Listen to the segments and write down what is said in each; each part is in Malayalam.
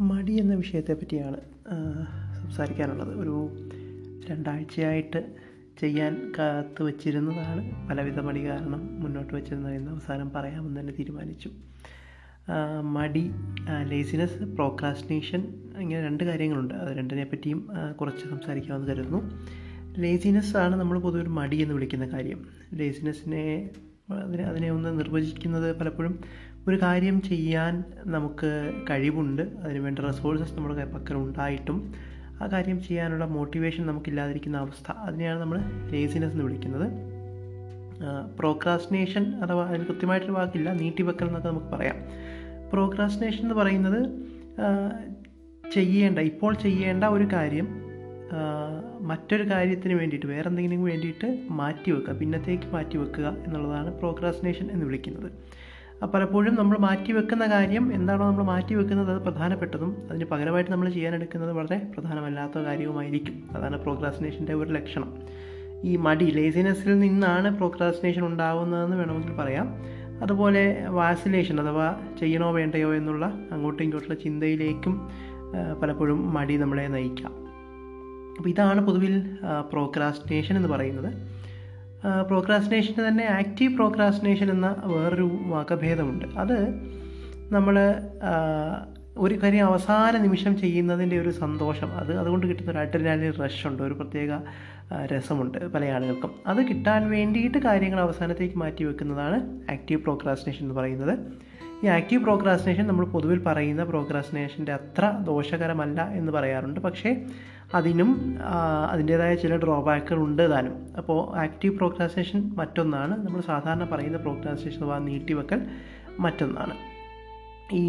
മടി എന്ന വിഷയത്തെ പറ്റിയാണ് സംസാരിക്കാനുള്ളത്. ഒരു രണ്ടാഴ്ചയായിട്ട് ചെയ്യാൻ കാത്തു വച്ചിരുന്നതാണ്. പലവിധ മടി കാരണം മുന്നോട്ട് വെച്ചിരുന്ന എന്ന് അവസാനം പറയാമെന്ന് തന്നെ തീരുമാനിച്ചു. മടി ലേസിനെസ് പ്രോക്രാസ്റ്റിനേഷൻ ഇങ്ങനെ രണ്ട് കാര്യങ്ങളുണ്ട്. അത് രണ്ടിനെ പറ്റിയും കുറച്ച് സംസാരിക്കാമെന്ന് കരുതുന്നു. ലേസിനെസ് ആണ് നമ്മൾ പൊതുവെ മടി എന്ന് വിളിക്കുന്ന കാര്യം. ലേസിനെസ്സിനെ അതിനെ അതിനെ ഒന്ന് നിർവചിക്കുന്നത് പലപ്പോഴും ഒരു കാര്യം ചെയ്യാൻ നമുക്ക് കഴിവുണ്ട്. അതിന് വേണ്ട റിസോഴ്സസ് നമ്മുടെ പക്കൽ ഉണ്ടായിട്ടും. ആ കാര്യം ചെയ്യാനുള്ള മോട്ടിവേഷൻ നമുക്കില്ലാതിരിക്കുന്ന അവസ്ഥ. അതിനെയാണ് നമ്മൾ ലേസിനെസ് എന്ന് വിളിക്കുന്നത്. പ്രോക്രാസ്റ്റിനേഷൻ അഥവാ അതിന് കൃത്യമായിട്ടൊരു വാക്കില്ല നീട്ടിവെക്കൽ എന്നൊക്കെ നമുക്ക് പറയാം. പ്രോക്രാസ്റ്റിനേഷൻ എന്ന് പറയുന്നത് ചെയ്യേണ്ട ഇപ്പോൾ ചെയ്യേണ്ട ഒരു കാര്യം മറ്റൊരു കാര്യത്തിന് വേണ്ടിയിട്ട് വേറെ എന്തെങ്കിലും വേണ്ടിയിട്ട് മാറ്റി വെക്കുക പിന്നത്തേക്ക് മാറ്റി വെക്കുക എന്നുള്ളതാണ് പ്രോക്രാസ്റ്റിനേഷൻ എന്ന് വിളിക്കുന്നത്. പലപ്പോഴും നമ്മൾ മാറ്റി വെക്കുന്ന കാര്യം എന്താണോ നമ്മൾ മാറ്റി വെക്കുന്നത് അത് പ്രധാനപ്പെട്ടതും അതിന് പകരമായിട്ട് നമ്മൾ ചെയ്യാനെടുക്കുന്നത് വളരെ പ്രധാനമല്ലാത്ത കാര്യവുമായിരിക്കും. അതാണ് പ്രോഗ്രാസിനേഷന്റെ ഒരു ലക്ഷണം. ഈ മടി ലേസിനെസ്സിൽ നിന്നാണ് പ്രോക്രാസ്റ്റിനേഷൻ ഉണ്ടാകുന്നതെന്ന് വേണമെങ്കിൽ പറയാം. അതുപോലെ വാസിലേഷൻ അഥവാ ചെയ്യണോ വേണ്ടയോ എന്നുള്ള അങ്ങോട്ടും ഇങ്ങോട്ടുള്ള ചിന്തയിലേക്കും പലപ്പോഴും മടി നമ്മളെ നയിക്കാം. അപ്പോൾ ഇതാണ് പൊതുവിൽ പ്രോക്രാസ്റ്റിനേഷൻ എന്ന് പറയുന്നത്. പ്രോക്രാസ്റ്റിനേഷന് തന്നെ ആക്റ്റീവ് പ്രോക്രാസ്റ്റിനേഷൻ എന്ന വേറൊരു വാക്കഭേദമുണ്ട്. അത് നമ്മൾ ഒരു കാര്യം അവസാന നിമിഷം ചെയ്യുന്നതിന്റെ ഒരു സന്തോഷം. അത് അതുകൊണ്ട് കിട്ടുന്ന ഒരു അഡ്രിനാലിൻ റഷ് ഉണ്ട്. ഒരു പ്രത്യേക രസമുണ്ട് പല ആളുകൾക്കും. അത് കിട്ടാൻ വേണ്ടിയിട്ട് കാര്യങ്ങൾ അവസാനത്തേക്ക് മാറ്റി വെക്കുന്നതാണ് ആക്റ്റീവ് പ്രോക്രാസ്റ്റിനേഷൻ എന്ന് പറയുന്നത്. ഈ ആക്റ്റീവ് പ്രോക്രാസ്റ്റിനേഷൻ നമ്മൾ പൊതുവിൽ പറയുന്ന പ്രോക്രാസ്റ്റിനേഷന്റെ അത്ര ദോഷകരമല്ല എന്ന് പറയാറുണ്ട്. പക്ഷേ അതിനും അതിന്റേതായ ചില ഡ്രോബാക്കുകൾ ഉണ്ട് താനും. അപ്പോൾ ആക്റ്റീവ് പ്രോക്രാസേഷൻ മറ്റൊന്നാണ്. നമ്മൾ സാധാരണ പറയുന്ന പ്രോക്രാസേഷൻ അഥവാ നീട്ടിവെക്കൽ മറ്റൊന്നാണ്. ഈ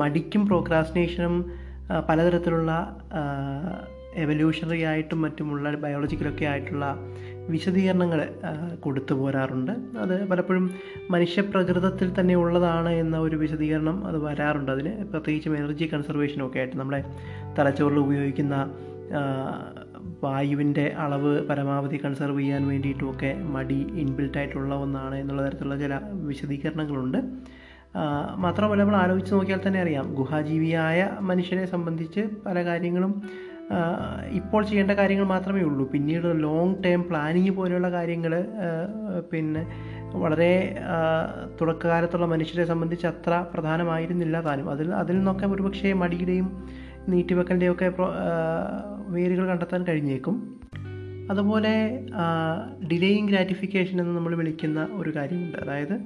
മടിക്കും പ്രോക്രാസിനേഷനും പലതരത്തിലുള്ള എവല്യൂഷണറി ആയിട്ടും മറ്റുമുള്ള ബയോളജിക്കലൊക്കെ ആയിട്ടുള്ള വിശദീകരണങ്ങൾ കൊടുത്തു പോരാറുണ്ട്. അത് പലപ്പോഴും മനുഷ്യപ്രകൃതത്തിൽ തന്നെ ഉള്ളതാണ് എന്ന ഒരു വിശദീകരണം അത് വരാറുണ്ട്. അതിന് പ്രത്യേകിച്ചും എനർജി കൺസർവേഷനൊക്കെ ആയിട്ട് നമ്മുടെ തലച്ചോറിൽ ഉപയോഗിക്കുന്ന വായുവിന്റെ അളവ് പരമാവധി കൺസർവ് ചെയ്യാൻ വേണ്ടിയിട്ടുമൊക്കെ മടി ഇൻബിൽട്ടായിട്ടുള്ള ഒന്നാണ് എന്നുള്ള തരത്തിലുള്ള ചില വിശദീകരണങ്ങളുണ്ട്. മാത്രമല്ല നമ്മൾ ആലോചിച്ച് നോക്കിയാൽ തന്നെ അറിയാം. ഗുഹാജീവിയായ മനുഷ്യനെ സംബന്ധിച്ച് പല കാര്യങ്ങളും ഇപ്പോൾ ചെയ്യേണ്ട കാര്യങ്ങൾ മാത്രമേ ഉള്ളൂ. പിന്നീട് ലോങ് ടേം പ്ലാനിങ് പോലെയുള്ള കാര്യങ്ങൾ പിന്നെ വളരെ തുടക്കകാലത്തുള്ള മനുഷ്യരെ സംബന്ധിച്ച് അത്ര പ്രധാനമായിരുന്നില്ല താനും. അതിൽ അതിൽ നിന്നൊക്കെ ഒരുപക്ഷെ മടിയുടെയും നീട്ടിവെക്കലിന്റെയും ഒക്കെ വേരുകൾ കണ്ടെത്താൻ കഴിഞ്ഞേക്കും. അതുപോലെ ഡിലേയിങ് ഗ്രാറ്റിഫിക്കേഷൻ എന്ന് നമ്മൾ വിളിക്കുന്ന ഒരു കാര്യമുണ്ട്. അതായത്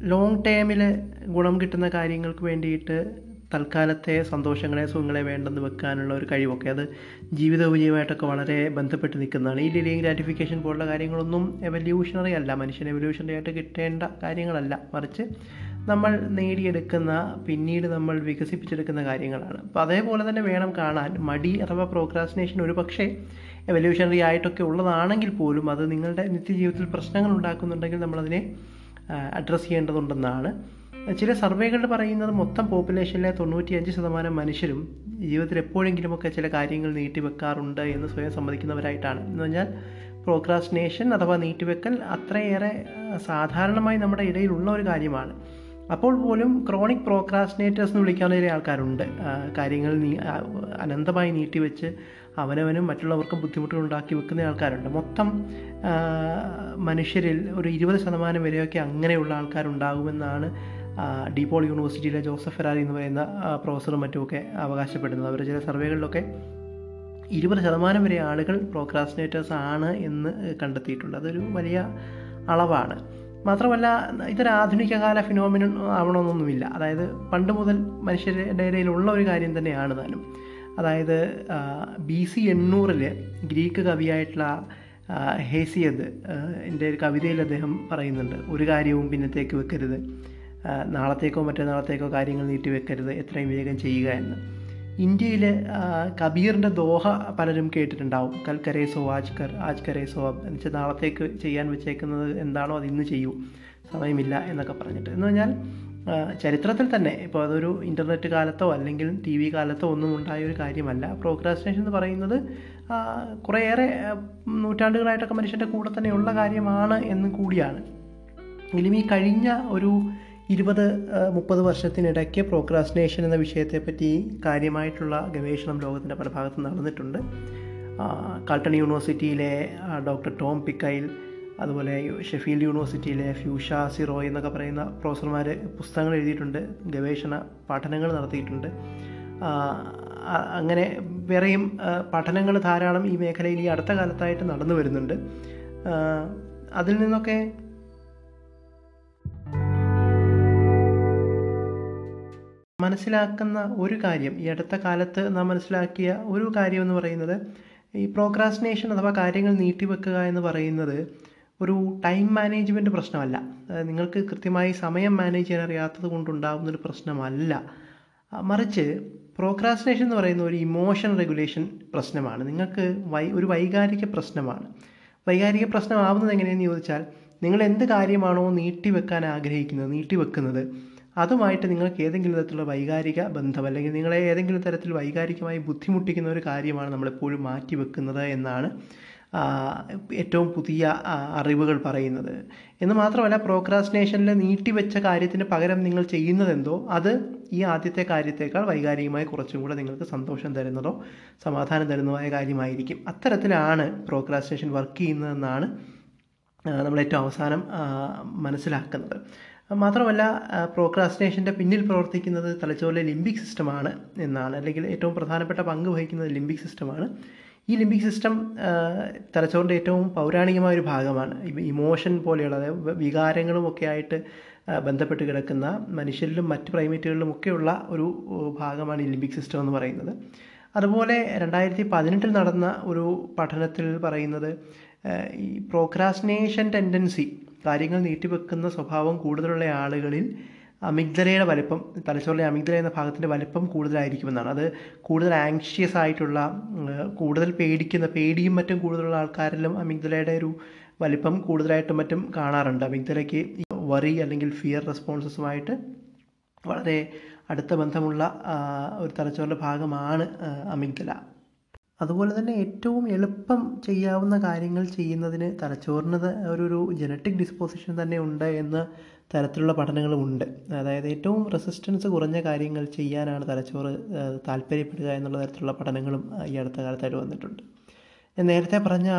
ലോങ് ടേമിൽ ഗുണം കിട്ടുന്ന കാര്യങ്ങൾക്ക് വേണ്ടിയിട്ട് തൽക്കാലത്തെ സന്തോഷങ്ങളെ സുഖങ്ങളെ വേണ്ടെന്ന് വെക്കാനുള്ള ഒരു കഴിവൊക്കെ അത് ജീവിതോപജീവമായിട്ടൊക്കെ വളരെ ബന്ധപ്പെട്ട് നിൽക്കുന്നതാണ്. ഈ ഡിലേയും ഗ്രാറ്റിഫിക്കേഷൻ പോലുള്ള കാര്യങ്ങളൊന്നും എവല്യൂഷണറി അല്ല. മനുഷ്യൻ എവല്യൂഷണറി ആയിട്ട് കിട്ടേണ്ട കാര്യങ്ങളല്ല. മറിച്ച് നമ്മൾ നേടിയെടുക്കുന്ന പിന്നീട് നമ്മൾ വികസിപ്പിച്ചെടുക്കുന്ന കാര്യങ്ങളാണ്. അപ്പോൾ അതേപോലെ തന്നെ വേണം കാണാൻ. മടി അഥവാ പ്രോക്രാസ്റ്റിനേഷൻ ഒരു പക്ഷേ എവല്യൂഷണറി ആയിട്ടൊക്കെ ഉള്ളതാണെങ്കിൽ പോലും അത് നിങ്ങളുടെ നിത്യജീവിതത്തിൽ പ്രശ്നങ്ങൾ ഉണ്ടാക്കുന്നുണ്ടെങ്കിൽ നമ്മളതിനെ അഡ്രസ്സ് ചെയ്യേണ്ടതുണ്ടെന്നാണ്. ചില സർവേകൾ പറയുന്നത് മൊത്തം പോപ്പുലേഷനിലെ തൊണ്ണൂറ്റിയഞ്ച് ശതമാനം മനുഷ്യരും ജീവിതത്തിൽ എപ്പോഴെങ്കിലുമൊക്കെ ചില കാര്യങ്ങൾ നീട്ടിവെക്കാറുണ്ട് എന്ന് സ്വയം സമ്മതിക്കുന്നവരായിട്ടാണ്. എന്ന് പറഞ്ഞാൽ പ്രോക്രാസ്റ്റിനേഷൻ അഥവാ നീട്ടിവെക്കൽ അത്രയേറെ സാധാരണമായി നമ്മുടെ ഇടയിലുള്ള ഒരു കാര്യമാണ്. അപ്പോൾ പോലും ക്രോണിക് പ്രോക്രാസ്റ്റിനേറ്റേഴ്സ് എന്ന് വിളിക്കാവുന്ന ചില ആൾക്കാരുണ്ട്. കാര്യങ്ങൾ നീ അനന്തമായി നീട്ടിവെച്ച് അവനവനും മറ്റുള്ളവർക്കും ബുദ്ധിമുട്ടുകൾ ഉണ്ടാക്കി വെക്കുന്ന ആൾക്കാരുണ്ട്. മൊത്തം മനുഷ്യരിൽ ഒരു ഇരുപത് ശതമാനം വരെയൊക്കെ അങ്ങനെയുള്ള ആൾക്കാരുണ്ടാകുമെന്നാണ് ഡീപോൾ യൂണിവേഴ്സിറ്റിയിലെ ജോസഫ് ഫെറാരി എന്ന് പറയുന്ന പ്രൊഫസറും മറ്റുമൊക്കെ അവകാശപ്പെടുന്നത്. അവർ ചില സർവേകളിലൊക്കെ ഇരുപത് ശതമാനം വരെ ആളുകൾ പ്രോക്രാസ്റ്റിനേറ്റേഴ്സ് ആണ് എന്ന് കണ്ടെത്തിയിട്ടുണ്ട്. അതൊരു വലിയ അളവാണ്. മാത്രമല്ല ഇതൊരു ആധുനിക കാല ഫിനോമിനൻ ആവണമെന്നൊന്നുമില്ല. അതായത് പണ്ട് മുതൽ മനുഷ്യരുടെ ഇടയിലുള്ള ഒരു കാര്യം തന്നെയാണ് താനും. അതായത് ബി സി എണ്ണൂറിൽ ഗ്രീക്ക് കവിയായിട്ടുള്ള ഹേസിയത് എന്റെ കവിതയിൽ അദ്ദേഹം പറയുന്നുണ്ട് ഒരു കാര്യവും പിന്നത്തേക്ക് വെക്കരുത്. നാളത്തേക്കോ മറ്റന്നാളത്തേക്കോ കാര്യങ്ങൾ നീട്ടിവെക്കരുത് എത്രയും വേഗം ചെയ്യുക എന്ന്. ഇന്ത്യയിലെ കബീറിന്റെ ദോഹ പലരും കേട്ടിട്ടുണ്ടാവും. കൽ കരേസോ ആജ് കർ ആജ് കരേസോ എന്ന് വെച്ചാൽ നാളത്തേക്ക് ചെയ്യാൻ വെച്ചേക്കുന്നത് എന്താണോ അത് ഇന്ന് ചെയ്യൂ. സമയമില്ല എന്നൊക്കെ പറഞ്ഞിട്ട്. എന്ന് പറഞ്ഞാൽ ചരിത്രത്തിൽ തന്നെ ഇപ്പോൾ അതൊരു ഇന്റർനെറ്റ് കാലത്തോ അല്ലെങ്കിൽ ടി വി കാലത്തോ ഒന്നും ഉണ്ടായ ഒരു കാര്യമല്ല. പ്രോക്രാസ്റ്റിനേഷൻ എന്ന് പറയുന്നത് കുറേയേറെ നൂറ്റാണ്ടുകളായിട്ടൊക്കെ മനുഷ്യന്റെ കൂടെ തന്നെയുള്ള കാര്യമാണ് എന്നും കൂടിയാണ്. എങ്കിലും ഈ കഴിഞ്ഞ ഒരു ഇരുപത് മുപ്പത് വർഷത്തിനിടയ്ക്ക് പ്രോക്രാസ്റ്റിനേഷൻ എന്ന വിഷയത്തെപ്പറ്റി കാര്യമായിട്ടുള്ള ഗവേഷണം ലോകത്തിന്റെ പല ഭാഗത്തും നടന്നിട്ടുണ്ട്. കാൾട്ടൺ യൂണിവേഴ്സിറ്റിയിലെ ഡോക്ടർ ടോം പിക്കൈൽ അതുപോലെ ഷെഫീൽഡ് യൂണിവേഴ്സിറ്റിയിലെ ഫ്യൂഷ സിറോയ് എന്നൊക്കെ പറയുന്ന പ്രൊഫസർമാർ പുസ്തകങ്ങൾ എഴുതിയിട്ടുണ്ട് ഗവേഷണ പഠനങ്ങൾ നടത്തിയിട്ടുണ്ട്. അങ്ങനെ വേറെയും പഠനങ്ങൾ ധാരാളം ഈ മേഖലയിൽ ഈ അടുത്ത കാലത്തായിട്ട് നടന്നു വരുന്നുണ്ട്. അതിൽ നിന്നൊക്കെ മനസ്സിലാക്കുന്ന ഒരു കാര്യം ഈ അടുത്ത കാലത്ത് നാം മനസ്സിലാക്കിയ ഒരു കാര്യം എന്ന് പറയുന്നത് ഈ പ്രോക്രാസ്റ്റിനേഷൻ അഥവാ കാര്യങ്ങൾ നീട്ടിവെക്കുക എന്ന് പറയുന്നത് ഒരു ടൈം മാനേജ്മെന്റ് പ്രശ്നമല്ല. നിങ്ങൾക്ക് കൃത്യമായി സമയം മാനേജ് ചെയ്യാൻ അറിയാത്തത് കൊണ്ടുണ്ടാകുന്ന ഒരു പ്രശ്നമല്ല. മറിച്ച് പ്രോക്രാസ്റ്റിനേഷൻ എന്ന് പറയുന്ന ഒരു ഇമോഷൻ റെഗുലേഷൻ പ്രശ്നമാണ്. നിങ്ങൾക്ക് വൈ ഒരു വൈകാരിക പ്രശ്നമാണ്. വൈകാരിക പ്രശ്നമാവുന്നത് എങ്ങനെയെന്ന് ചോദിച്ചാൽ നിങ്ങൾ എന്ത് കാര്യമാണോ നീട്ടിവെക്കാൻ ആഗ്രഹിക്കുന്നത് നീട്ടിവെക്കുന്നത് അതുമായിട്ട് നിങ്ങൾക്ക് ഏതെങ്കിലും തരത്തിലുള്ള വൈകാരിക ബന്ധം അല്ലെങ്കിൽ നിങ്ങളെ ഏതെങ്കിലും തരത്തിൽ വൈകാരികമായി ബുദ്ധിമുട്ടിക്കുന്ന ഒരു കാര്യമാണ് നമ്മളെപ്പോഴും മാറ്റിവെക്കുന്നത് എന്നാണ് ഏറ്റവും പുതിയ അറിവുകൾ പറയുന്നത്. എന്ന് മാത്രമല്ല പ്രോക്രാസ്റ്റിനേഷനിൽ നീട്ടിവെച്ച കാര്യത്തിന് പകരം നിങ്ങൾ ചെയ്യുന്നതെന്തോ അത് ഈ ആദ്യത്തെ കാര്യത്തേക്കാൾ വൈകാരികമായി കുറച്ചും കൂടെ നിങ്ങൾക്ക് സന്തോഷം തരുന്നതോ സമാധാനം തരുന്നതോ കാര്യമായിരിക്കും. അത്തരത്തിലാണ് പ്രോക്രാസ്റ്റിനേഷൻ വർക്ക് ചെയ്യുന്നതെന്നാണ് നമ്മൾ ഏറ്റവും അവസാനം മനസ്സിലാക്കുന്നത്. മാത്രമല്ല പ്രോക്രാസ്റ്റിനേഷന്റെ പിന്നിൽ പ്രവർത്തിക്കുന്നത് തലച്ചോറിലെ ലിംബിക് സിസ്റ്റമാണ് എന്നാണ് അല്ലെങ്കിൽ ഏറ്റവും പ്രധാനപ്പെട്ട പങ്ക് വഹിക്കുന്നത് ലിംബിക് സിസ്റ്റമാണ് ഈ ലിംബിക് സിസ്റ്റം തലച്ചോറിന്റെ ഏറ്റവും പൗരാണികമായ ഒരു ഭാഗമാണ്. ഇമോഷൻ പോലെയുള്ള അതായത് വികാരങ്ങളും ഒക്കെ ആയിട്ട് ബന്ധപ്പെട്ട് കിടക്കുന്ന മനുഷ്യരിലും മറ്റ് പ്രൈമേറ്റുകളിലും ഒക്കെയുള്ള ഒരു ഭാഗമാണ് ഈ ലിംബിക് സിസ്റ്റം എന്ന് പറയുന്നത്. അതുപോലെ രണ്ടായിരത്തി പതിനെട്ടിൽ നടന്ന ഒരു പഠനത്തിൽ പറയുന്നത് ഈ പ്രോക്രാസ്റ്റിനേഷൻ ടെൻഡൻസി കാര്യങ്ങൾ നീട്ടിവെക്കുന്ന സ്വഭാവം കൂടുതലുള്ള ആളുകളിൽ അമിഗ്ദലയുടെ വലിപ്പം തലച്ചോറിലെ അമിഗ്ദല എന്ന ഭാഗത്തിന്റെ വലിപ്പം കൂടുതലായിരിക്കുമെന്നാണ്. അത് കൂടുതൽ ആങ്ഷ്യസ് ആയിട്ടുള്ള കൂടുതൽ പേടിക്കുന്ന പേടിയും മറ്റും കൂടുതലുള്ള ആൾക്കാരിലും അമിഗ്ദലയുടെ ഒരു വലിപ്പം കൂടുതലായിട്ടും മറ്റും കാണാറുണ്ട്. അമിഗ്ദലയ്ക്ക് വറി അല്ലെങ്കിൽ ഫിയർ റെസ്പോൺസസുമായിട്ട് വളരെ അടുത്ത ബന്ധമുള്ള ഒരു തലച്ചോറിന്റെ ഭാഗമാണ് അമിഗ്ദല. അതുപോലെ തന്നെ ഏറ്റവും എളുപ്പം ചെയ്യാവുന്ന കാര്യങ്ങൾ ചെയ്യുന്നതിന് തലച്ചോറിന് ഒരു ജനറ്റിക് ഡിസ്പോസിഷൻ തന്നെ ഉണ്ട് എന്ന തരത്തിലുള്ള പഠനങ്ങളുമുണ്ട് അതായത് ഏറ്റവും റെസിസ്റ്റൻസ് കുറഞ്ഞ കാര്യങ്ങൾ ചെയ്യാനാണ് തലച്ചോറ് താല്പര്യപ്പെടുക എന്നുള്ള തരത്തിലുള്ള പഠനങ്ങളും ഈ അടുത്ത കാലത്തായിട്ട് വന്നിട്ടുണ്ട്. ഞാൻ നേരത്തെ പറഞ്ഞ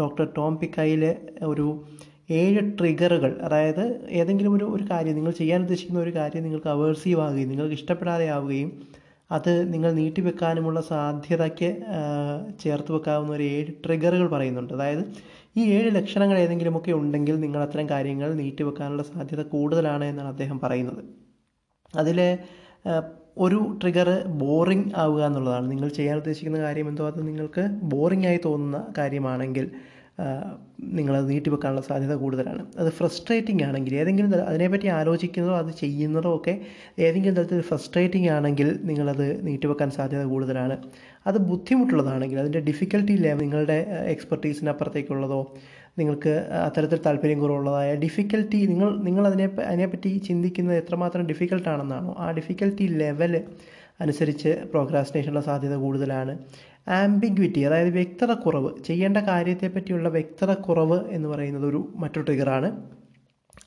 ഡോക്ടർ ടോം പിക്കായിലെ ഒരു ഏഴ് ട്രിഗറുകൾ അതായത് ഏതെങ്കിലും ഒരു ഒരു കാര്യം നിങ്ങൾ ചെയ്യാൻ ഉദ്ദേശിക്കുന്ന ഒരു കാര്യം നിങ്ങൾക്ക് അവേഴ്സീവ് ആവുകയും നിങ്ങൾക്ക് ഇഷ്ടപ്പെടാതെ ആവുകയും അത് നിങ്ങൾ നീട്ടിവെക്കാനുമുള്ള സാധ്യതയ്ക്ക് ചേർത്ത് വെക്കാവുന്ന ഒരു ഏഴ് ട്രിഗറുകൾ പറയുന്നുണ്ട്. അതായത് ഈ ഏഴ് ലക്ഷണങ്ങൾ ഏതെങ്കിലുമൊക്കെ ഉണ്ടെങ്കിൽ നിങ്ങൾ അത്തരം കാര്യങ്ങൾ നീട്ടിവെക്കാനുള്ള സാധ്യത കൂടുതലാണ് എന്നാണ് അദ്ദേഹം പറയുന്നത്. അതിൽ ഒരു ട്രിഗർ ബോറിംഗ് ആവുക എന്നുള്ളതാണ്. നിങ്ങൾ ചെയ്യാൻ ഉദ്ദേശിക്കുന്ന കാര്യം എന്തോ അത് നിങ്ങൾക്ക് ബോറിംഗ് ആയി തോന്നുന്ന കാര്യമാണെങ്കിൽ നിങ്ങളത് നീട്ടിവെക്കാനുള്ള സാധ്യത കൂടുതലാണ്. അത് ഫ്രസ്ട്രേറ്റിംഗ് ആണെങ്കിൽ ഏതെങ്കിലും തര- അതിനെപ്പറ്റി ആലോചിക്കുന്നതോ അത് ചെയ്യുന്നതോ ഒക്കെ ഏതെങ്കിലും തരത്തിൽ ഫ്രസ്ട്രേറ്റിംഗ് ആണെങ്കിൽ നിങ്ങളത് നീട്ടിവെക്കാൻ സാധ്യത കൂടുതലാണ്. അത് ബുദ്ധിമുട്ടുള്ളതാണെങ്കിൽ അതിന്റെ ഡിഫിക്കൽട്ടി ലെവൽ നിങ്ങളുടെ എക്സ്പെർട്ടീസിനപ്പുറത്തേക്കുള്ളതോ നിങ്ങൾക്ക് അത്തരത്തിൽ താല്പര്യം കുറവുള്ളതായ ഡിഫിക്കൽട്ടി നിങ്ങൾ നിങ്ങൾ അതിനെ അതിനെപ്പറ്റി ചിന്തിക്കുന്നത് എത്രമാത്രം ഡിഫിക്കൽട്ടാണെന്നാണോ ആ ഡിഫിക്കൽറ്റി ലെവൽ അനുസരിച്ച് പ്രോഗ്രാസിനേഷനുള്ള സാധ്യത കൂടുതലാണ്. ആംബിഗ്വിറ്റി അതായത് വ്യക്തത കുറവ് ചെയ്യേണ്ട കാര്യത്തെപ്പറ്റിയുള്ള വ്യക്തത കുറവ് എന്ന് പറയുന്നത് ഒരു മറ്റൊരു ട്രിഗറാണ്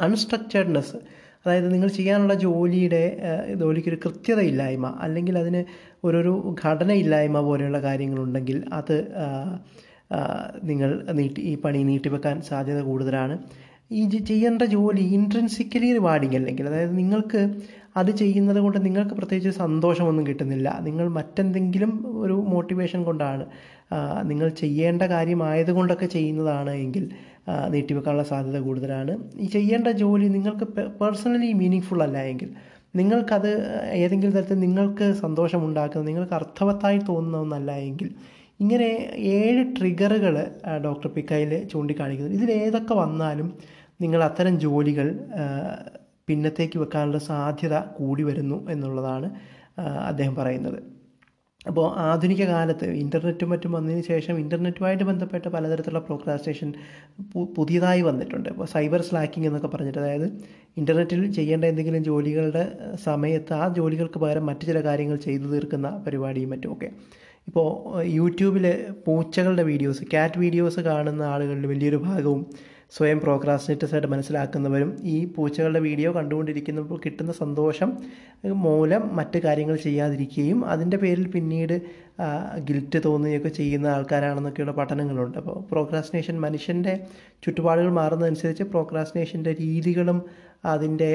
അൺസ്ട്രക്ചേർഡ്നെസ് അതായത് നിങ്ങൾ ചെയ്യാനുള്ള ജോലിയുടെ ജോലിക്കൊരു കൃത്യതയില്ലായ്മ അല്ലെങ്കിൽ അതിന് ഒരു ഘടനയില്ലായ്മ പോലെയുള്ള കാര്യങ്ങളുണ്ടെങ്കിൽ അത് നിങ്ങൾ നീട്ടി ഈ പണി നീട്ടിവെക്കാൻ സാധ്യത കൂടുതലാണ്. ഈ ചെയ്യേണ്ട ജോലി ഇൻട്രൻസിക്കലി റിവാർഡിങ് അല്ലെങ്കിൽ അതായത് നിങ്ങൾക്ക് അത് ചെയ്യുന്നത് കൊണ്ട് നിങ്ങൾക്ക് പ്രത്യേകിച്ച് സന്തോഷമൊന്നും കിട്ടുന്നില്ല. നിങ്ങൾ മറ്റെന്തെങ്കിലും ഒരു മോട്ടിവേഷൻ കൊണ്ടാണ് നിങ്ങൾ ചെയ്യേണ്ട കാര്യമായതുകൊണ്ടൊക്കെ ചെയ്യുന്നതാണ് എങ്കിൽ നീട്ടിവെക്കാനുള്ള സാധ്യത കൂടുതലാണ്. ഈ ചെയ്യേണ്ട ജോലി നിങ്ങൾക്ക് പേഴ്സണലി മീനിങ് ഫുൾ അല്ല എങ്കിൽ നിങ്ങൾക്കത് ഏതെങ്കിലും തരത്തിൽ നിങ്ങൾക്ക് സന്തോഷമുണ്ടാക്കുന്ന നിങ്ങൾക്ക് അർത്ഥവത്തായി തോന്നുന്ന ഒന്നല്ല എങ്കിൽ ഇങ്ങനെ ഏഴ് ട്രിഗറുകൾ ഡോക്ടർ പിക്കയിൽ ചൂണ്ടിക്കാണിക്കുന്നു. ഇതിലേതൊക്കെ വന്നാലും നിങ്ങൾ അത്തരം ജോലികൾ പിന്നത്തേക്ക് വെക്കാനുള്ള സാധ്യത കൂടി വരുന്നു എന്നുള്ളതാണ് അദ്ദേഹം പറയുന്നത്. അപ്പോൾ ആധുനിക കാലത്ത് ഇന്റർനെറ്റും മറ്റും വന്നതിന് ശേഷം ഇന്റർനെറ്റുമായിട്ട് ബന്ധപ്പെട്ട പലതരത്തിലുള്ള പ്രോക്രാസ്റ്റേഷൻ പുതിയതായി വന്നിട്ടുണ്ട്. ഇപ്പോൾ സൈബർ സ്ലാക്കിംഗ് എന്നൊക്കെ പറഞ്ഞിട്ട് അതായത് ഇന്റർനെറ്റിൽ ചെയ്യേണ്ട എന്തെങ്കിലും ജോലികളുടെ സമയത്ത് ആ ജോലികൾക്ക് പകരം മറ്റു ചില കാര്യങ്ങൾ ചെയ്തു തീർക്കുന്ന പരിപാടിയും മറ്റുമൊക്കെ. ഇപ്പോൾ യൂട്യൂബിൽ പൂച്ചകളുടെ വീഡിയോസ് ക്യാറ്റ് വീഡിയോസ് കാണുന്ന ആളുകളിൽ വലിയൊരു ഭാഗവും സ്വയം പ്രോക്രാസ്റ്റിനേറ്റേഴ്സ് ആയിട്ട് മനസ്സിലാക്കുന്നവരും ഈ പൂച്ചകളുടെ വീഡിയോ കണ്ടുകൊണ്ടിരിക്കുന്നപ്പോൾ കിട്ടുന്ന സന്തോഷം മൂലം മറ്റ് കാര്യങ്ങൾ ചെയ്യാതിരിക്കുകയും അതിന്റെ പേരിൽ പിന്നീട് ഗിൽറ്റ് തോന്നുകയൊക്കെ ചെയ്യുന്ന ആൾക്കാരാണെന്നൊക്കെയുള്ള പഠനങ്ങളുണ്ട്. അപ്പോൾ പ്രോക്രാസ്റ്റിനേഷൻ മനുഷ്യന്റെ ചുറ്റുപാടുകൾ മാറുന്നതനുസരിച്ച് പ്രോക്രാസ്റ്റിനേഷന്റെ രീതികളും അതിന്റെ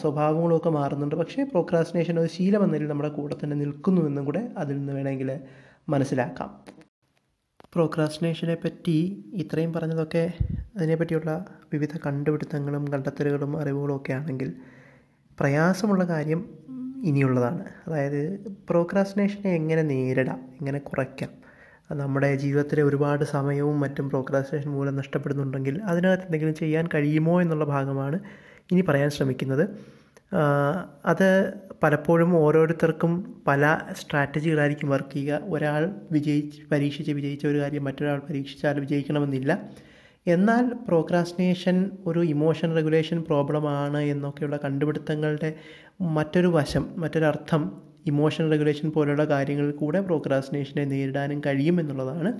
സ്വഭാവങ്ങളും ഒക്കെ മാറുന്നുണ്ട്. പക്ഷേ പ്രോക്രാസ്റ്റിനേഷൻ ഒരു ശീലം എന്ന നിലയിൽ നമ്മുടെ കൂടെ തന്നെ നിൽക്കുന്നു എന്നും കൂടെ അതിൽ നിന്ന് വേണമെങ്കിൽ മനസ്സിലാക്കാം. പ്രോക്രാസ്റ്റിനേഷനെ പറ്റി ഇത്രയും പറഞ്ഞതൊക്കെ അതിനെപ്പറ്റിയുള്ള വിവിധ കണ്ടുപിടുത്തങ്ങളും കണ്ടെത്തലുകളും അറിവുകളും ഒക്കെ ആണെങ്കിൽ പ്രയാസമുള്ള കാര്യം ഇനിയുള്ളതാണ്. അതായത് പ്രോക്രാസ്റ്റിനേഷനെ എങ്ങനെ നേരിടാം? എങ്ങനെ കുറയ്ക്കാം? നമ്മുടെ ജീവിതത്തിലെ ഒരുപാട് സമയവും മറ്റും പ്രോക്രാസ്റ്റിനേഷൻ മൂലം നഷ്ടപ്പെടുന്നുണ്ടെങ്കിൽ അതിനകത്ത് എന്തെങ്കിലും ചെയ്യാൻ കഴിയുമോ എന്നുള്ള ഭാഗമാണ് ഇനി പറയാൻ ശ്രമിക്കുന്നത്. അത് പലപ്പോഴും ഓരോരുത്തർക്കും പല സ്ട്രാറ്റജികളായിരിക്കും വർക്ക് ചെയ്യുക. ഒരാൾ വിജയിച്ച് പരീക്ഷിച്ച് വിജയിച്ച ഒരു കാര്യം മറ്റൊരാൾ പരീക്ഷിച്ചാൽ വിജയിക്കണമെന്നില്ല. എന്നാൽ പ്രോക്രാസ്റ്റിനേഷൻ ഒരു ഇമോഷൻ റെഗുലേഷൻ പ്രോബ്ലമാണ് എന്നൊക്കെയുള്ള കണ്ടുപിടുത്തങ്ങളുടെ മറ്റൊരു വശം മറ്റൊരർത്ഥം ഇമോഷൻ റെഗുലേഷൻ പോലുള്ള കാര്യങ്ങളിൽ കൂടെ പ്രോക്രാസ്റ്റിനേഷനെ നേരിടാനും കഴിയുമെന്നുള്ളതാണ്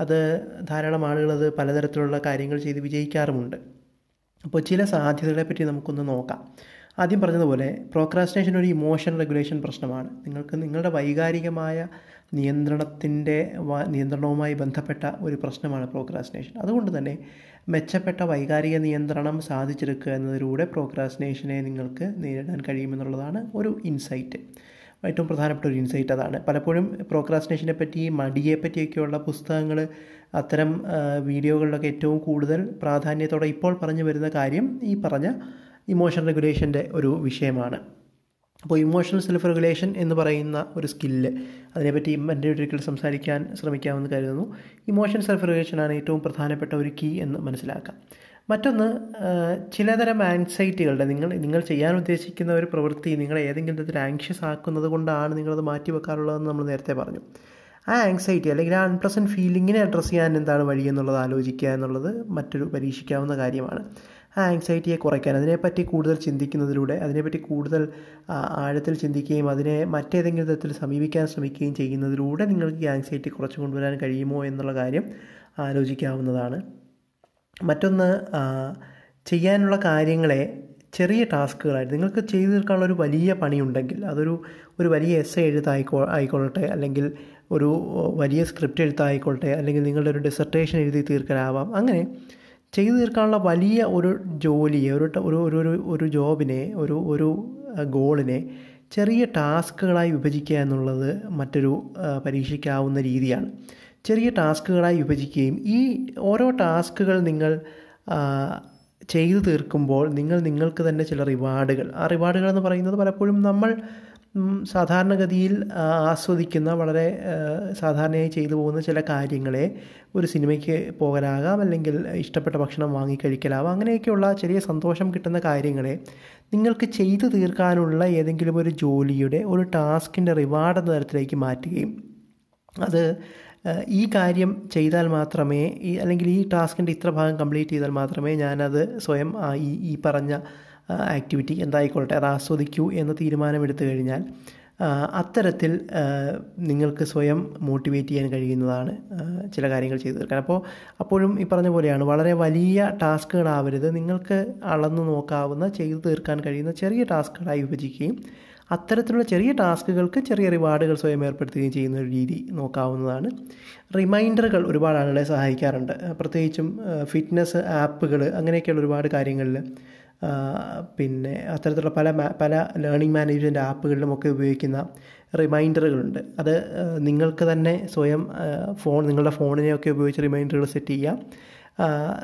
അത് ധാരാളം ആളുകൾ അത് പലതരത്തിലുള്ള കാര്യങ്ങൾ ചെയ്ത് വിജയിക്കാറുമുണ്ട്. അപ്പോൾ ചില സാധ്യതകളെ പറ്റി നമുക്കൊന്ന് നോക്കാം. ആദ്യം പറഞ്ഞതുപോലെ പ്രോക്രാസ്റ്റിനേഷൻ ഒരു ഇമോഷൻ റെഗുലേഷൻ പ്രശ്നമാണ്. നിങ്ങൾക്ക് നിങ്ങളുടെ വൈകാരികമായ നിയന്ത്രണത്തിന്റെ നിയന്ത്രണവുമായി ബന്ധപ്പെട്ട ഒരു പ്രശ്നമാണ് പ്രോക്രാസ്റ്റിനേഷൻ അതുകൊണ്ട് തന്നെ മെച്ചപ്പെട്ട വൈകാരിക നിയന്ത്രണം സാധിച്ചെടുക്കുക എന്നതിലൂടെ പ്രോക്രാസ്റ്റിനേഷനെ നിങ്ങൾക്ക് നേരിടാൻ കഴിയുമെന്നുള്ളതാണ് ഒരു ഇൻസൈറ്റ് ഏറ്റവും പ്രധാനപ്പെട്ട ഒരു ഇൻസൈറ്റ് അതാണ്. പലപ്പോഴും പ്രോക്രാസ്റ്റിനേഷനെ പറ്റി മടിയെ പറ്റിയൊക്കെയുള്ള പുസ്തകങ്ങൾ അത്തരം വീഡിയോകളിലൊക്കെ ഏറ്റവും കൂടുതൽ പ്രാധാന്യത്തോടെ ഇപ്പോൾ പറഞ്ഞു വരുന്ന കാര്യം ഈ പറഞ്ഞ ഇമോഷൻ റെഗുലേഷന്റെ ഒരു വിഷയമാണ്. അപ്പോൾ ഇമോഷണൽ സെൽഫ് റെഗുലേഷൻ എന്ന് പറയുന്ന ഒരു സ്കില്ല് അതിനെപ്പറ്റി എന്റെ ഒരിക്കൽ സംസാരിക്കാൻ ശ്രമിക്കാമെന്ന് കരുതുന്നു. ഇമോഷൻ സെൽഫ് റെഗുലേഷനാണ് ഏറ്റവും പ്രധാനപ്പെട്ട ഒരു കീ എന്ന് മനസ്സിലാക്കാം. മറ്റൊന്ന് ചിലതരം ആൻസൈറ്റികളുടെ നിങ്ങൾ നിങ്ങൾ ചെയ്യാൻ ഉദ്ദേശിക്കുന്ന ഒരു പ്രവൃത്തി നിങ്ങളെ ഏതെങ്കിലും തരത്തിൽ ആങ്ഷ്യസ് ആക്കുന്നത് കൊണ്ടാണ് നിങ്ങളത് മാറ്റി വെക്കാറുള്ളതെന്ന് നമ്മൾ നേരത്തെ പറഞ്ഞു. ആ ആങ്സൈറ്റി അല്ലെങ്കിൽ ആ അൺപ്ലസന്റ് ഫീലിങ്ങിനെ അഡ്രസ്സ് ചെയ്യാൻ എന്താണ് വഴി എന്നുള്ളത് ആലോചിക്കുക എന്നുള്ളത് മറ്റൊരു പരീക്ഷിക്കാവുന്ന കാര്യമാണ്. ആങ്സൈറ്റിയെ കുറയ്ക്കാൻ അതിനെപ്പറ്റി കൂടുതൽ ചിന്തിക്കുന്നതിലൂടെ അതിനെപ്പറ്റി കൂടുതൽ ആഴത്തിൽ ചിന്തിക്കുകയും അതിനെ മറ്റേതെങ്കിലും തരത്തിൽ സമീപിക്കാൻ ശ്രമിക്കുകയും ചെയ്യുന്നതിലൂടെ നിങ്ങൾക്ക് ഈ ആങ്സൈറ്റി കുറച്ച് കൊണ്ടുവരാൻ കഴിയുമോ എന്നുള്ള കാര്യം ആലോചിക്കാവുന്നതാണ്. മറ്റൊന്ന് ചെയ്യാനുള്ള കാര്യങ്ങളെ ചെറിയ ടാസ്കുകളായിട്ട് നിങ്ങൾക്ക് ചെയ്തു തീർക്കാനുള്ള ഒരു വലിയ പണിയുണ്ടെങ്കിൽ അതൊരു ഒരു വലിയ എസ് എഴുത്തായിക്കോ ആയിക്കൊള്ളട്ടെ അല്ലെങ്കിൽ ഒരു വലിയ സ്ക്രിപ്റ്റ് എഴുത്തായിക്കൊള്ളട്ടെ അല്ലെങ്കിൽ നിങ്ങളുടെ ഒരു ഡിസർട്ടേഷൻ എഴുതി തീർക്കാനാവാം അങ്ങനെ ചെയ്തു തീർക്കാനുള്ള വലിയ ഒരു ജോലിയെ ഒരു ഒരു ഒരു ഒരു ജോബിനെ ഒരു ഒരു ഗോളിനെ ചെറിയ ടാസ്കുകളായി വിഭജിക്കുക എന്നുള്ളത് മറ്റൊരു പരീക്ഷിക്കാവുന്ന രീതിയാണ്. ചെറിയ ടാസ്കുകളായി വിഭജിക്കുകയും ഈ ഓരോ ടാസ്കുകൾ നിങ്ങൾ ചെയ്തു തീർക്കുമ്പോൾ നിങ്ങൾ നിങ്ങൾക്ക് തന്നെ ചില റിവാർഡുകൾ. ആ റിവാർഡുകൾ എന്ന് പറയുന്നത് പലപ്പോഴും നമ്മൾ സാധാരണഗതിയിൽ ആസ്വദിക്കുന്ന വളരെ സാധാരണയായി ചെയ്തു പോകുന്ന ചില കാര്യങ്ങളെ ഒരു സിനിമയ്ക്ക് പോകലാകാം അല്ലെങ്കിൽ ഇഷ്ടപ്പെട്ട ഭക്ഷണം വാങ്ങി വാങ്ങിക്കഴിക്കലാവാം അങ്ങനെയൊക്കെയുള്ള ചെറിയ സന്തോഷം കിട്ടുന്ന കാര്യങ്ങളെ നിങ്ങൾക്ക് ചെയ്തു തീർക്കാനുള്ള ഏതെങ്കിലും ഒരു ജോലിയുടെ ഒരു ടാസ്കിന്റെ റിവാർഡ് എന്ന തരത്തിലേക്ക് മാറ്റുകയും അത് ഈ കാര്യം ചെയ്താൽ മാത്രമേ ഈ അല്ലെങ്കിൽ ഈ ടാസ്കിന്റെ ഇത്ര ഭാഗം കംപ്ലീറ്റ് ചെയ്താൽ മാത്രമേ ഞാനത് സ്വയം ഈ ഈ പറഞ്ഞ ആക്ടിവിറ്റി എന്തായിക്കോട്ടെ അത് ആസ്വദിക്കൂ എന്ന് തീരുമാനമെടുത്തു കഴിഞ്ഞാൽ അത്തരത്തിൽ നിങ്ങൾക്ക് സ്വയം മോട്ടിവേറ്റ് ചെയ്യാൻ കഴിയുന്നതാണ് ചില കാര്യങ്ങൾ ചെയ്തു തീർക്കാൻ. അപ്പോൾ അപ്പോഴും ഈ പറഞ്ഞ പോലെയാണ് വളരെ വലിയ ടാസ്കുകളാവരുത് നിങ്ങൾക്ക് അളന്നു നോക്കാവുന്ന ചെയ്തു തീർക്കാൻ കഴിയുന്ന ചെറിയ ടാസ്കുകളായി വിഭജിക്കുകയും അത്തരത്തിലുള്ള ചെറിയ ടാസ്കുകൾക്ക് ചെറിയ റിവാർഡുകൾ സ്വയം ഏർപ്പെടുത്തുകയും ചെയ്യുന്ന ഒരു രീതി നോക്കാവുന്നതാണ്. റിമൈൻഡറുകൾ ഒരുപാട് ആളുകളെ സഹായിക്കാറുണ്ട്. പ്രത്യേകിച്ചും ഫിറ്റ്നസ് ആപ്പുകൾ അങ്ങനെയൊക്കെയുള്ള ഒരുപാട് കാര്യങ്ങളിൽ പിന്നെ അത്തരത്തിലുള്ള പല പല ലേണിംഗ് മാനേജ്മെന്റ് ആപ്പുകളിലും ഒക്കെ ഉപയോഗിക്കുന്ന റിമൈൻഡറുകളുണ്ട്. അത് നിങ്ങൾക്ക് തന്നെ സ്വയം ഫോൺ നിങ്ങളുടെ ഫോണിനെയൊക്കെ ഉപയോഗിച്ച് റിമൈൻഡറുകൾ സെറ്റ് ചെയ്യാം.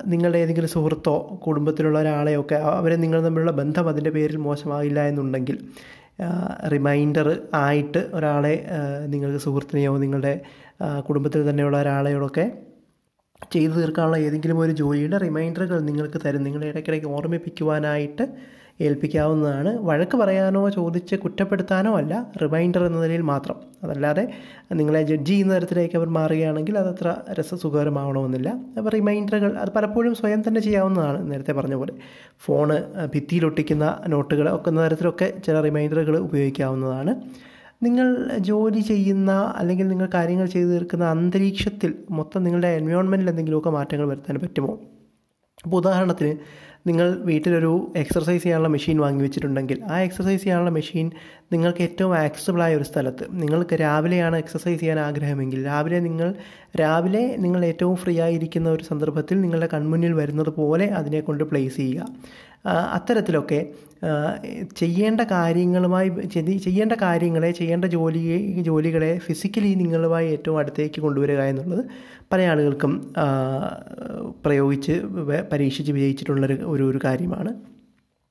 നിങ്ങളുടെ ഏതെങ്കിലും സുഹൃത്തോ കുടുംബത്തിലുള്ള ഒരാളെയൊക്കെ അവരെ നിങ്ങൾ തമ്മിലുള്ള ബന്ധം അതിന്റെ പേരിൽ മോശമാകില്ല എന്നുണ്ടെങ്കിൽ റിമൈൻഡർ ആയിട്ട് ഒരാളെ നിങ്ങൾക്ക് സുഹൃത്തിനെയോ നിങ്ങളുടെ കുടുംബത്തിൽ തന്നെയുള്ള ഒരാളെയോടൊക്കെ ചെയ്തു തീർക്കാനുള്ള ഏതെങ്കിലും ഒരു ജോലിയുടെ റിമൈൻഡറുകൾ നിങ്ങൾക്ക് തരും. നിങ്ങളെ ഇടയ്ക്കിടയ്ക്ക് ഓർമ്മിപ്പിക്കുവാനായിട്ട് ഏൽപ്പിക്കാവുന്നതാണ്. വഴക്ക് പറയാനോ ചോദിച്ച് കുറ്റപ്പെടുത്താനോ അല്ല റിമൈൻഡർ എന്ന നിലയിൽ മാത്രം. അതല്ലാതെ നിങ്ങളെ ജഡ്ജ് ചെയ്യുന്ന തരത്തിലേക്ക് അവർ മാറുകയാണെങ്കിൽ അതത്ര രസസുഖകരമാവണമെന്നില്ല. അപ്പോൾ റിമൈൻഡറുകൾ അത് പലപ്പോഴും സ്വയം തന്നെ ചെയ്യാവുന്നതാണ് നേരത്തെ പറഞ്ഞ പോലെ. ഫോണ് ഭിത്തിയിലൊട്ടിക്കുന്ന നോട്ടുകൾ ഒക്കെ എന്ന തരത്തിലൊക്കെ ചില റിമൈൻഡറുകൾ ഉപയോഗിക്കാവുന്നതാണ്. നിങ്ങൾ ജോലി ചെയ്യുന്ന അല്ലെങ്കിൽ നിങ്ങൾ കാര്യങ്ങൾ ചെയ്തു തീർക്കുന്ന അന്തരീക്ഷത്തിൽ മൊത്തം നിങ്ങളുടെ എൻവയോൺമെന്റിൽ എന്തെങ്കിലുമൊക്കെ മാറ്റങ്ങൾ വരുത്താൻ പറ്റുമോ? അപ്പോൾ ഉദാഹരണത്തിന് നിങ്ങൾ വീട്ടിലൊരു എക്സർസൈസ് ചെയ്യാനുള്ള മെഷീൻ വാങ്ങി വെച്ചിട്ടുണ്ടെങ്കിൽ ആ എക്സർസൈസ് ചെയ്യാനുള്ള മെഷീൻ നിങ്ങൾക്ക് ഏറ്റവും ആക്സസിബിൾ ആയ ഒരു സ്ഥലത്ത്. നിങ്ങൾക്ക് രാവിലെയാണ് എക്സസൈസ് ചെയ്യാൻ ആഗ്രഹമെങ്കിൽ രാവിലെ നിങ്ങൾ രാവിലെ നിങ്ങൾ ഏറ്റവും ഫ്രീ ആയിരിക്കുന്ന ഒരു സന്ദർഭത്തിൽ നിങ്ങളുടെ കൺമുന്നിൽ വരുന്നത് പോലെ അതിനെ കൊണ്ട് പ്ലേസ് ചെയ്യുക. അത്തരത്തിലൊക്കെ ചെയ്യേണ്ട കാര്യങ്ങളുമായി ചെയ്യേണ്ട കാര്യങ്ങളെ ചെയ്യേണ്ട ജോലിയെ ജോലികളെ ഫിസിക്കലി നിങ്ങളുമായി ഏറ്റവും അടുത്തേക്ക് കൊണ്ടുവരിക എന്നുള്ളത് പല ആളുകൾക്കും പ്രയോഗിച്ച് പരീക്ഷിച്ച് വിജയിച്ചിട്ടുള്ളൊരു ഒരു ഒരു കാര്യമാണ്.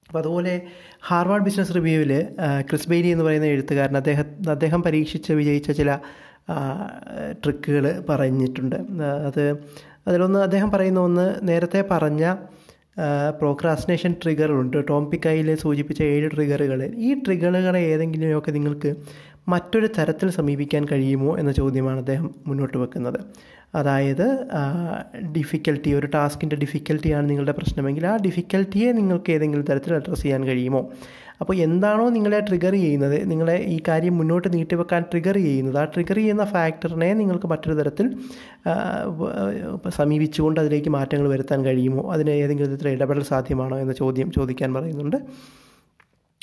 അപ്പോൾ അതുപോലെ ഹാർവാർഡ് ബിസിനസ് റിവ്യൂവിൽ ക്രിസ് ബെയ്ലി എന്ന് പറയുന്ന എഴുത്തുകാരൻ അദ്ദേഹം അദ്ദേഹം പരീക്ഷിച്ച് വിജയിച്ച ചില ട്രിക്കുകൾ പറഞ്ഞിട്ടുണ്ട്. അത് അതിലൊന്ന് അദ്ദേഹം പറയുന്ന ഒന്ന് നേരത്തെ പറഞ്ഞ പ്രോക്രാസ്റ്റിനേഷൻ ട്രിഗറുണ്ട് ടോം പിക്കായിൽ സൂചിപ്പിച്ച ഏഴ് ട്രിഗറുകൾ ഈ ട്രിഗറുകളെ ഏതെങ്കിലുമൊക്കെ നിങ്ങൾക്ക് മറ്റൊരു തരത്തിൽ സമീപിക്കാൻ കഴിയുമോ എന്ന ചോദ്യമാണ് അദ്ദേഹം മുന്നോട്ട് വെക്കുന്നത്. അതായത് ഡിഫിക്കൽട്ടി ഒരു ടാസ്കിന്റെ ഡിഫിക്കൽട്ടിയാണ് നിങ്ങളുടെ പ്രശ്നമെങ്കിൽ ആ ഡിഫിക്കൽട്ടിയെ നിങ്ങൾക്ക് ഏതെങ്കിലും തരത്തിൽ അഡ്രസ്സ് ചെയ്യാൻ കഴിയുമോ? അപ്പോൾ എന്താണോ നിങ്ങളെ ട്രിഗർ ചെയ്യുന്നത് നിങ്ങളെ ഈ കാര്യം മുന്നോട്ട് നീട്ടിവെക്കാൻ ട്രിഗർ ചെയ്യുന്നത് ആ ട്രിഗർ ചെയ്യുന്ന ഫാക്ടറിനെ നിങ്ങൾക്ക് മറ്റൊരു തരത്തിൽ സമീപിച്ചുകൊണ്ട് അതിലേക്ക് മാറ്റങ്ങൾ വരുത്താൻ കഴിയുമോ? അതിന് ഏതെങ്കിലും തരത്തിൽ ഇടപെടൽ സാധ്യമാണോ എന്ന ചോദ്യം ചോദിക്കാൻ പറയുന്നുണ്ട്.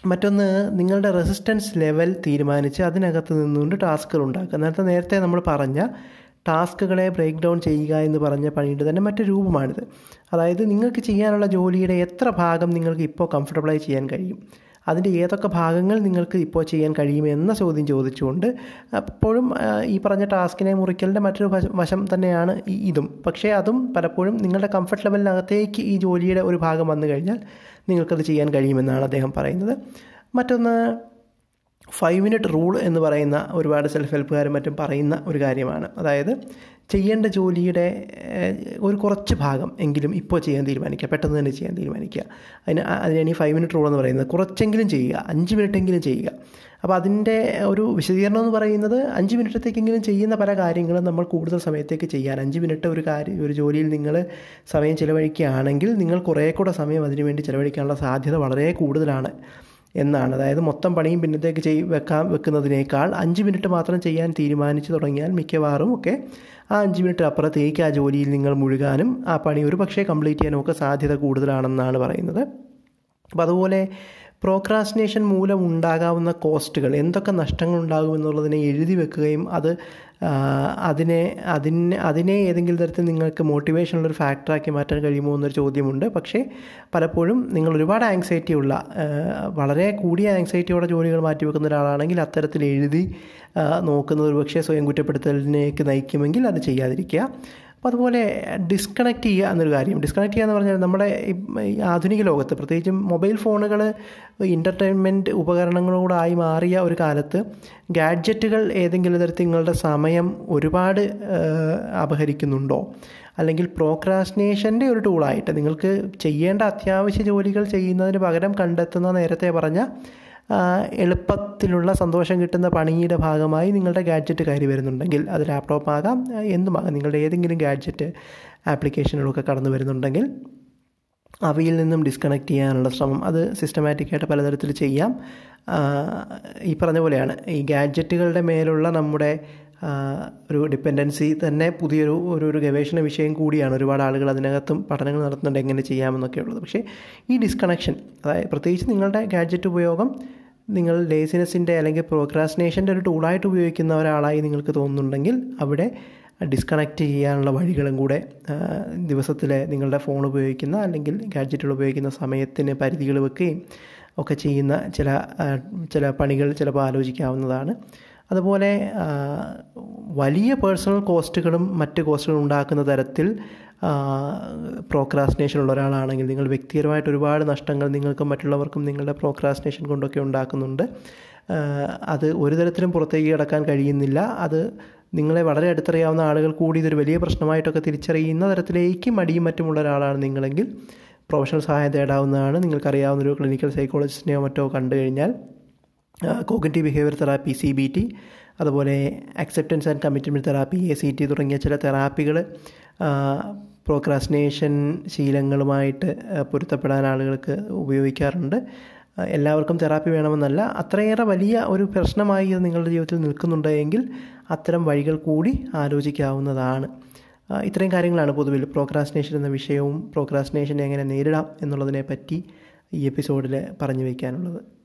മറ്റൊന്ന് നിങ്ങളുടെ റെസിസ്റ്റൻസ് ലെവൽ തീരുമാനിച്ച് അതിനകത്ത് നിന്നുകൊണ്ട് ടാസ്കുകൾ ഉണ്ടാക്കുക. നേരത്തെ നേരത്തെ നമ്മൾ പറഞ്ഞ ടാസ്കുകളെ ബ്രേക്ക് ഡൗൺ ചെയ്യുക എന്ന് പറഞ്ഞ പണിയുടെ തന്നെ മറ്റൊരു രൂപമാണിത്. അതായത് നിങ്ങൾക്ക് ചെയ്യാനുള്ള ജോലിയുടെ എത്ര ഭാഗം നിങ്ങൾക്ക് ഇപ്പോൾ കംഫർട്ടബിളായി ചെയ്യാൻ കഴിയും? അതിന്റെ ഏതൊക്കെ ഭാഗങ്ങൾ നിങ്ങൾക്ക് ഇപ്പോൾ ചെയ്യാൻ കഴിയുമെന്ന ചോദ്യം ചോദിച്ചുകൊണ്ട് അപ്പോഴും ഈ പറഞ്ഞ ടാസ്കിനെ മുറിക്കലിന്റെ മറ്റൊരു വശം- തന്നെയാണ് ഇതും. പക്ഷേ അതും പലപ്പോഴും നിങ്ങളുടെ കംഫർട്ട് ലെവലിനകത്തേക്ക് ഈ ജോലിയുടെ ഒരു ഭാഗം വന്നു കഴിഞ്ഞാൽ നിങ്ങൾക്കത് ചെയ്യാൻ കഴിയുമെന്നാണ് അദ്ദേഹം പറയുന്നത്. മറ്റൊന്ന് ഫൈവ് മിനിറ്റ് റൂൾ എന്ന് പറയുന്ന ഒരുപാട് സെൽഫ് ഹെൽപ്പുകാരും മറ്റും പറയുന്ന ഒരു കാര്യമാണ്. അതായത് ചെയ്യേണ്ട ജോലിയുടെ ഒരു കുറച്ച് ഭാഗം എങ്കിലും ഇപ്പോൾ ചെയ്യാൻ തീരുമാനിക്കുക പെട്ടെന്ന് തന്നെ ചെയ്യാൻ തീരുമാനിക്കുക. അതിന് അതിനാണ് ഈ ഫൈവ് മിനിറ്റ് റൂൾ എന്ന് പറയുന്നത്. കുറച്ചെങ്കിലും ചെയ്യുക അഞ്ച് മിനിറ്റ് എങ്കിലും ചെയ്യുക. അപ്പോൾ അതിന്റെ ഒരു വിശദീകരണം എന്ന് പറയുന്നത് അഞ്ച് മിനിറ്റത്തേക്കെങ്കിലും ചെയ്യുന്ന പല കാര്യങ്ങളും നമ്മൾ കൂടുതൽ സമയത്തേക്ക് ചെയ്യാൻ അഞ്ച് മിനിറ്റ് ഒരു കാര്യം ഒരു ജോലിയിൽ നിങ്ങൾ സമയം ചിലവഴിക്കുകയാണെങ്കിൽ നിങ്ങൾ കുറേ കൂടെ സമയം അതിനുവേണ്ടി ചിലവഴിക്കാനുള്ള സാധ്യത വളരെ കൂടുതലാണ്. എന്നാണ്. അതായത് മൊത്തം പണിയും പിന്നത്തേക്ക് ചെയ് വെക്കാൻ വെക്കുന്നതിനേക്കാൾ അഞ്ച് മിനിറ്റ് മാത്രം ചെയ്യാൻ തീരുമാനിച്ചു തുടങ്ങിയാൽ മിക്കവാറും ഒക്കെ ആ അഞ്ച് മിനിറ്റ് അപ്പുറത്തേക്ക് ആ ജോലിയിൽ നിങ്ങൾ മുഴുകാനും ആ പണി ഒരു പക്ഷേ കംപ്ലീറ്റ് ചെയ്യാനും ഒക്കെ സാധ്യത കൂടുതലാണെന്നാണ് പറയുന്നത്. അപ്പോൾ അതുപോലെ പ്രോക്രാസ്റ്റിനേഷൻ മൂലം ഉണ്ടാകാവുന്ന കോസ്റ്റുകൾ എന്തൊക്കെ നഷ്ടങ്ങൾ ഉണ്ടാകും എന്നുള്ളതിനെ എഴുതി വെക്കുകയും അത് അതിനെ അതിന് അതിനെ ഏതെങ്കിലും തരത്തിൽ നിങ്ങൾക്ക് മോട്ടിവേഷനുള്ള ഒരു ഫാക്ടറാക്കി മാറ്റാൻ കഴിയുമോ എന്നൊരു ചോദ്യമുണ്ട്. പക്ഷേ പലപ്പോഴും നിങ്ങൾ ഒരുപാട് ആങ്സൈറ്റി ഉള്ള വളരെ കൂടിയ ആങ്സൈറ്റിയോടെ ജോലികൾ മാറ്റിവെക്കുന്ന ഒരാളാണെങ്കിൽ അത്തരത്തിൽ എഴുതി നോക്കുന്ന നോക്കുന്നത് ഒരു പക്ഷേ സ്വയം കുറ്റപ്പെടുത്തലിനേക്ക് നയിക്കുമെങ്കിൽ അത് ചെയ്യാതിരിക്കുക. അപ്പോൾ അതുപോലെ ഡിസ്കണക്ട് ചെയ്യുക എന്നൊരു കാര്യം. ഡിസ്കണക്ട് ചെയ്യുക എന്ന് പറഞ്ഞാൽ നമ്മുടെ ഈ ആധുനിക ലോകത്ത് പ്രത്യേകിച്ചും മൊബൈൽ ഫോണുകൾ എന്റർടൈൻമെന്റ് ഉപകരണങ്ങളോടായി മാറിയ ഒരു കാലത്ത് ഗാഡ്ജറ്റുകൾ ഏതെങ്കിലും തരത്തിൽ നിങ്ങളുടെ സമയം ഒരുപാട് അപഹരിക്കുന്നുണ്ടോ? അല്ലെങ്കിൽ പ്രോക്രാസ്റ്റിനേഷന്റെ ഒരു ടൂളായിട്ട് നിങ്ങൾക്ക് ചെയ്യേണ്ട അത്യാവശ്യ ജോലികൾ ചെയ്യുന്നതിന് പകരം കണ്ടെത്തുന്ന നേരത്തെ പറഞ്ഞ എളുപ്പത്തിലുള്ള സന്തോഷം കിട്ടുന്ന പണിയുടെ ഭാഗമായി നിങ്ങളുടെ ഗാഡ്ജറ്റ് കയറി വരുന്നുണ്ടെങ്കിൽ അത് ലാപ്ടോപ്പ് ആകാം എന്തുമാകാം. നിങ്ങളുടെ ഏതെങ്കിലും ഗാഡ്ജറ്റ് ആപ്ലിക്കേഷനുകളൊക്കെ കടന്നു വരുന്നുണ്ടെങ്കിൽ അവയിൽ നിന്നും ഡിസ്കണക്ട് ചെയ്യാനുള്ള ശ്രമം അത് സിസ്റ്റമാറ്റിക്കായിട്ട് പലതരത്തിൽ ചെയ്യാം. ഈ പറഞ്ഞ പോലെയാണ്. ഈ ഗാഡ്ജറ്റുകളുടെ മേലുള്ള നമ്മുടെ ഒരു ഡിപ്പെൻഡൻസി തന്നെ പുതിയൊരു ഒരു ഒരു ഗവേഷണ വിഷയം കൂടിയാണ്. ഒരുപാട് ആളുകൾ അതിനകത്തും പഠനങ്ങൾ നടത്തുന്നുണ്ട് എങ്ങനെ ചെയ്യാമെന്നൊക്കെ ഉള്ളത്. പക്ഷേ ഈ ഡിസ്കണക്ഷൻ അതായത് പ്രത്യേകിച്ച് നിങ്ങളുടെ ഗാഡ്ജറ്റ് ഉപയോഗം നിങ്ങൾ ലേസിനെസ്സിന്റെ അല്ലെങ്കിൽ പ്രോക്രാസ്റ്റിനേഷന്റെ ഒരു ടൂളായിട്ട് ഉപയോഗിക്കുന്ന ഒരാളായി നിങ്ങൾക്ക് തോന്നുന്നുണ്ടെങ്കിൽ അവിടെ ഡിസ്കണക്റ്റ് ചെയ്യാനുള്ള വഴികളും കൂടെ ദിവസത്തിലെ നിങ്ങളുടെ ഫോൺ ഉപയോഗിക്കുന്ന അല്ലെങ്കിൽ ഗാഡ്ജറ്റുകൾ ഉപയോഗിക്കുന്ന സമയത്തിന് പരിധികൾ വെക്കുകയും ഒക്കെ ചെയ്യുന്ന ചില ചില പണികൾ ചിലപ്പോൾ ആലോചിക്കാവുന്നതാണ്. അതുപോലെ വലിയ പേഴ്സണൽ കോസ്റ്റുകളും മറ്റ് കോസ്റ്റുകളും ഉണ്ടാക്കുന്ന തരത്തിൽ പ്രോക്രാസ്റ്റിനേഷൻ ഉള്ള ഒരാളാണെങ്കിൽ നിങ്ങൾ വ്യക്തിപരമായിട്ട് ഒരുപാട് നഷ്ടങ്ങൾ നിങ്ങൾക്കും മറ്റുള്ളവർക്കും നിങ്ങളുടെ പ്രോക്രാസ്റ്റിനേഷൻ കൊണ്ടൊക്കെ ഉണ്ടാക്കുന്നുണ്ട്. അത് ഒരു തരത്തിലും പുറത്തേക്ക് കിടക്കാൻ കഴിയുന്നില്ല. അത് നിങ്ങളെ വളരെ അടുത്തറിയാവുന്ന ആളുകൾ കൂടി ഇതൊരു വലിയ പ്രശ്നമായിട്ടൊക്കെ തിരിച്ചറിയുന്ന തരത്തിലേക്ക് മടിയും മറ്റുമുള്ള ഒരാളാണ് നിങ്ങളെങ്കിൽ പ്രൊഫഷണൽ സഹായം തേടാവുന്നതാണ്. നിങ്ങൾക്കറിയാവുന്ന ഒരു ക്ലിനിക്കൽ സൈക്കോളജിസ്റ്റിനെയോ മറ്റോ കണ്ടു കഴിഞ്ഞാൽ cognitive behaviour therapy C B T അതുപോലെ acceptance and commitment therapy A C T തുടങ്ങിയ ചില തെറാപ്പികൾ പ്രോക്രാസ്റ്റിനേഷൻ ശീലങ്ങളുമായിട്ട് പൊരുത്തപ്പെടാൻ ആളുകൾക്ക് ഉപയോഗിക്കാറുണ്ട്. എല്ലാവർക്കും തെറാപ്പി വേണമെന്നല്ല അത്രയേറെ വലിയ ഒരു പ്രശ്നമായി നിങ്ങളുടെ ജീവിതത്തിൽ നിൽക്കുന്നുണ്ട് എങ്കിൽ അത്തരം വഴികൾ കൂടി ആലോചിക്കാവുന്നതാണ്. ഇത്രയും കാര്യങ്ങളാണ് പൊതുവിൽ പ്രോക്രാസ്റ്റിനേഷൻ എന്ന വിഷയവും പ്രോക്രാസ്റ്റിനേഷനെ എങ്ങനെ നേരിടാം എന്നുള്ളതിനെ പറ്റി ഈ എപ്പിസോഡിൽ പറഞ്ഞു വയ്ക്കാനുള്ളത്